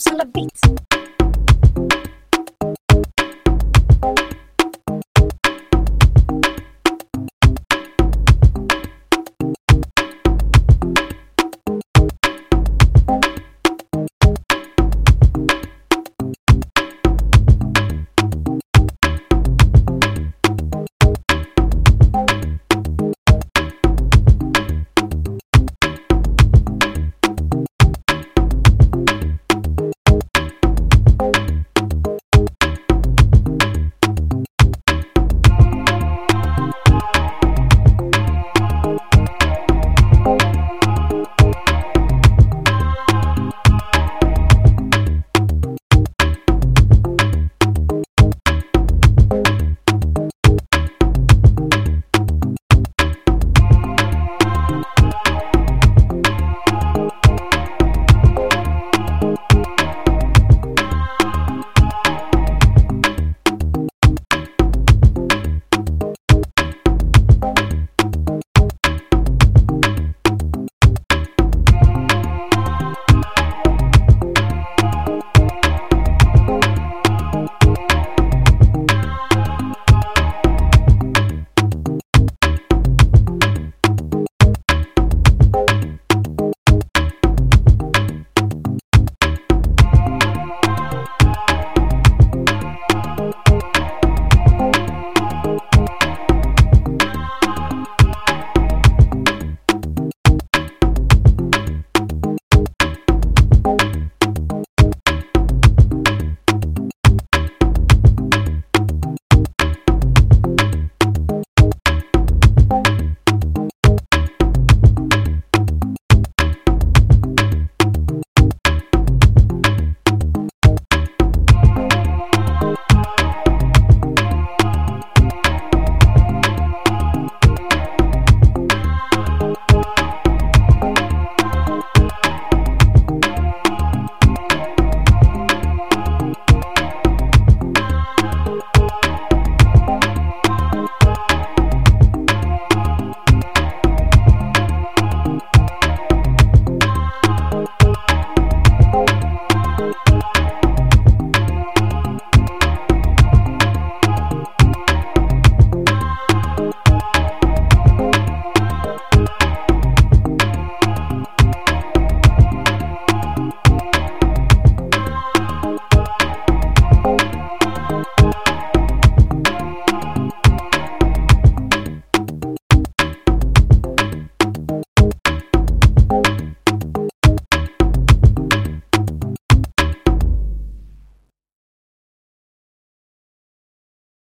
drums on the beat.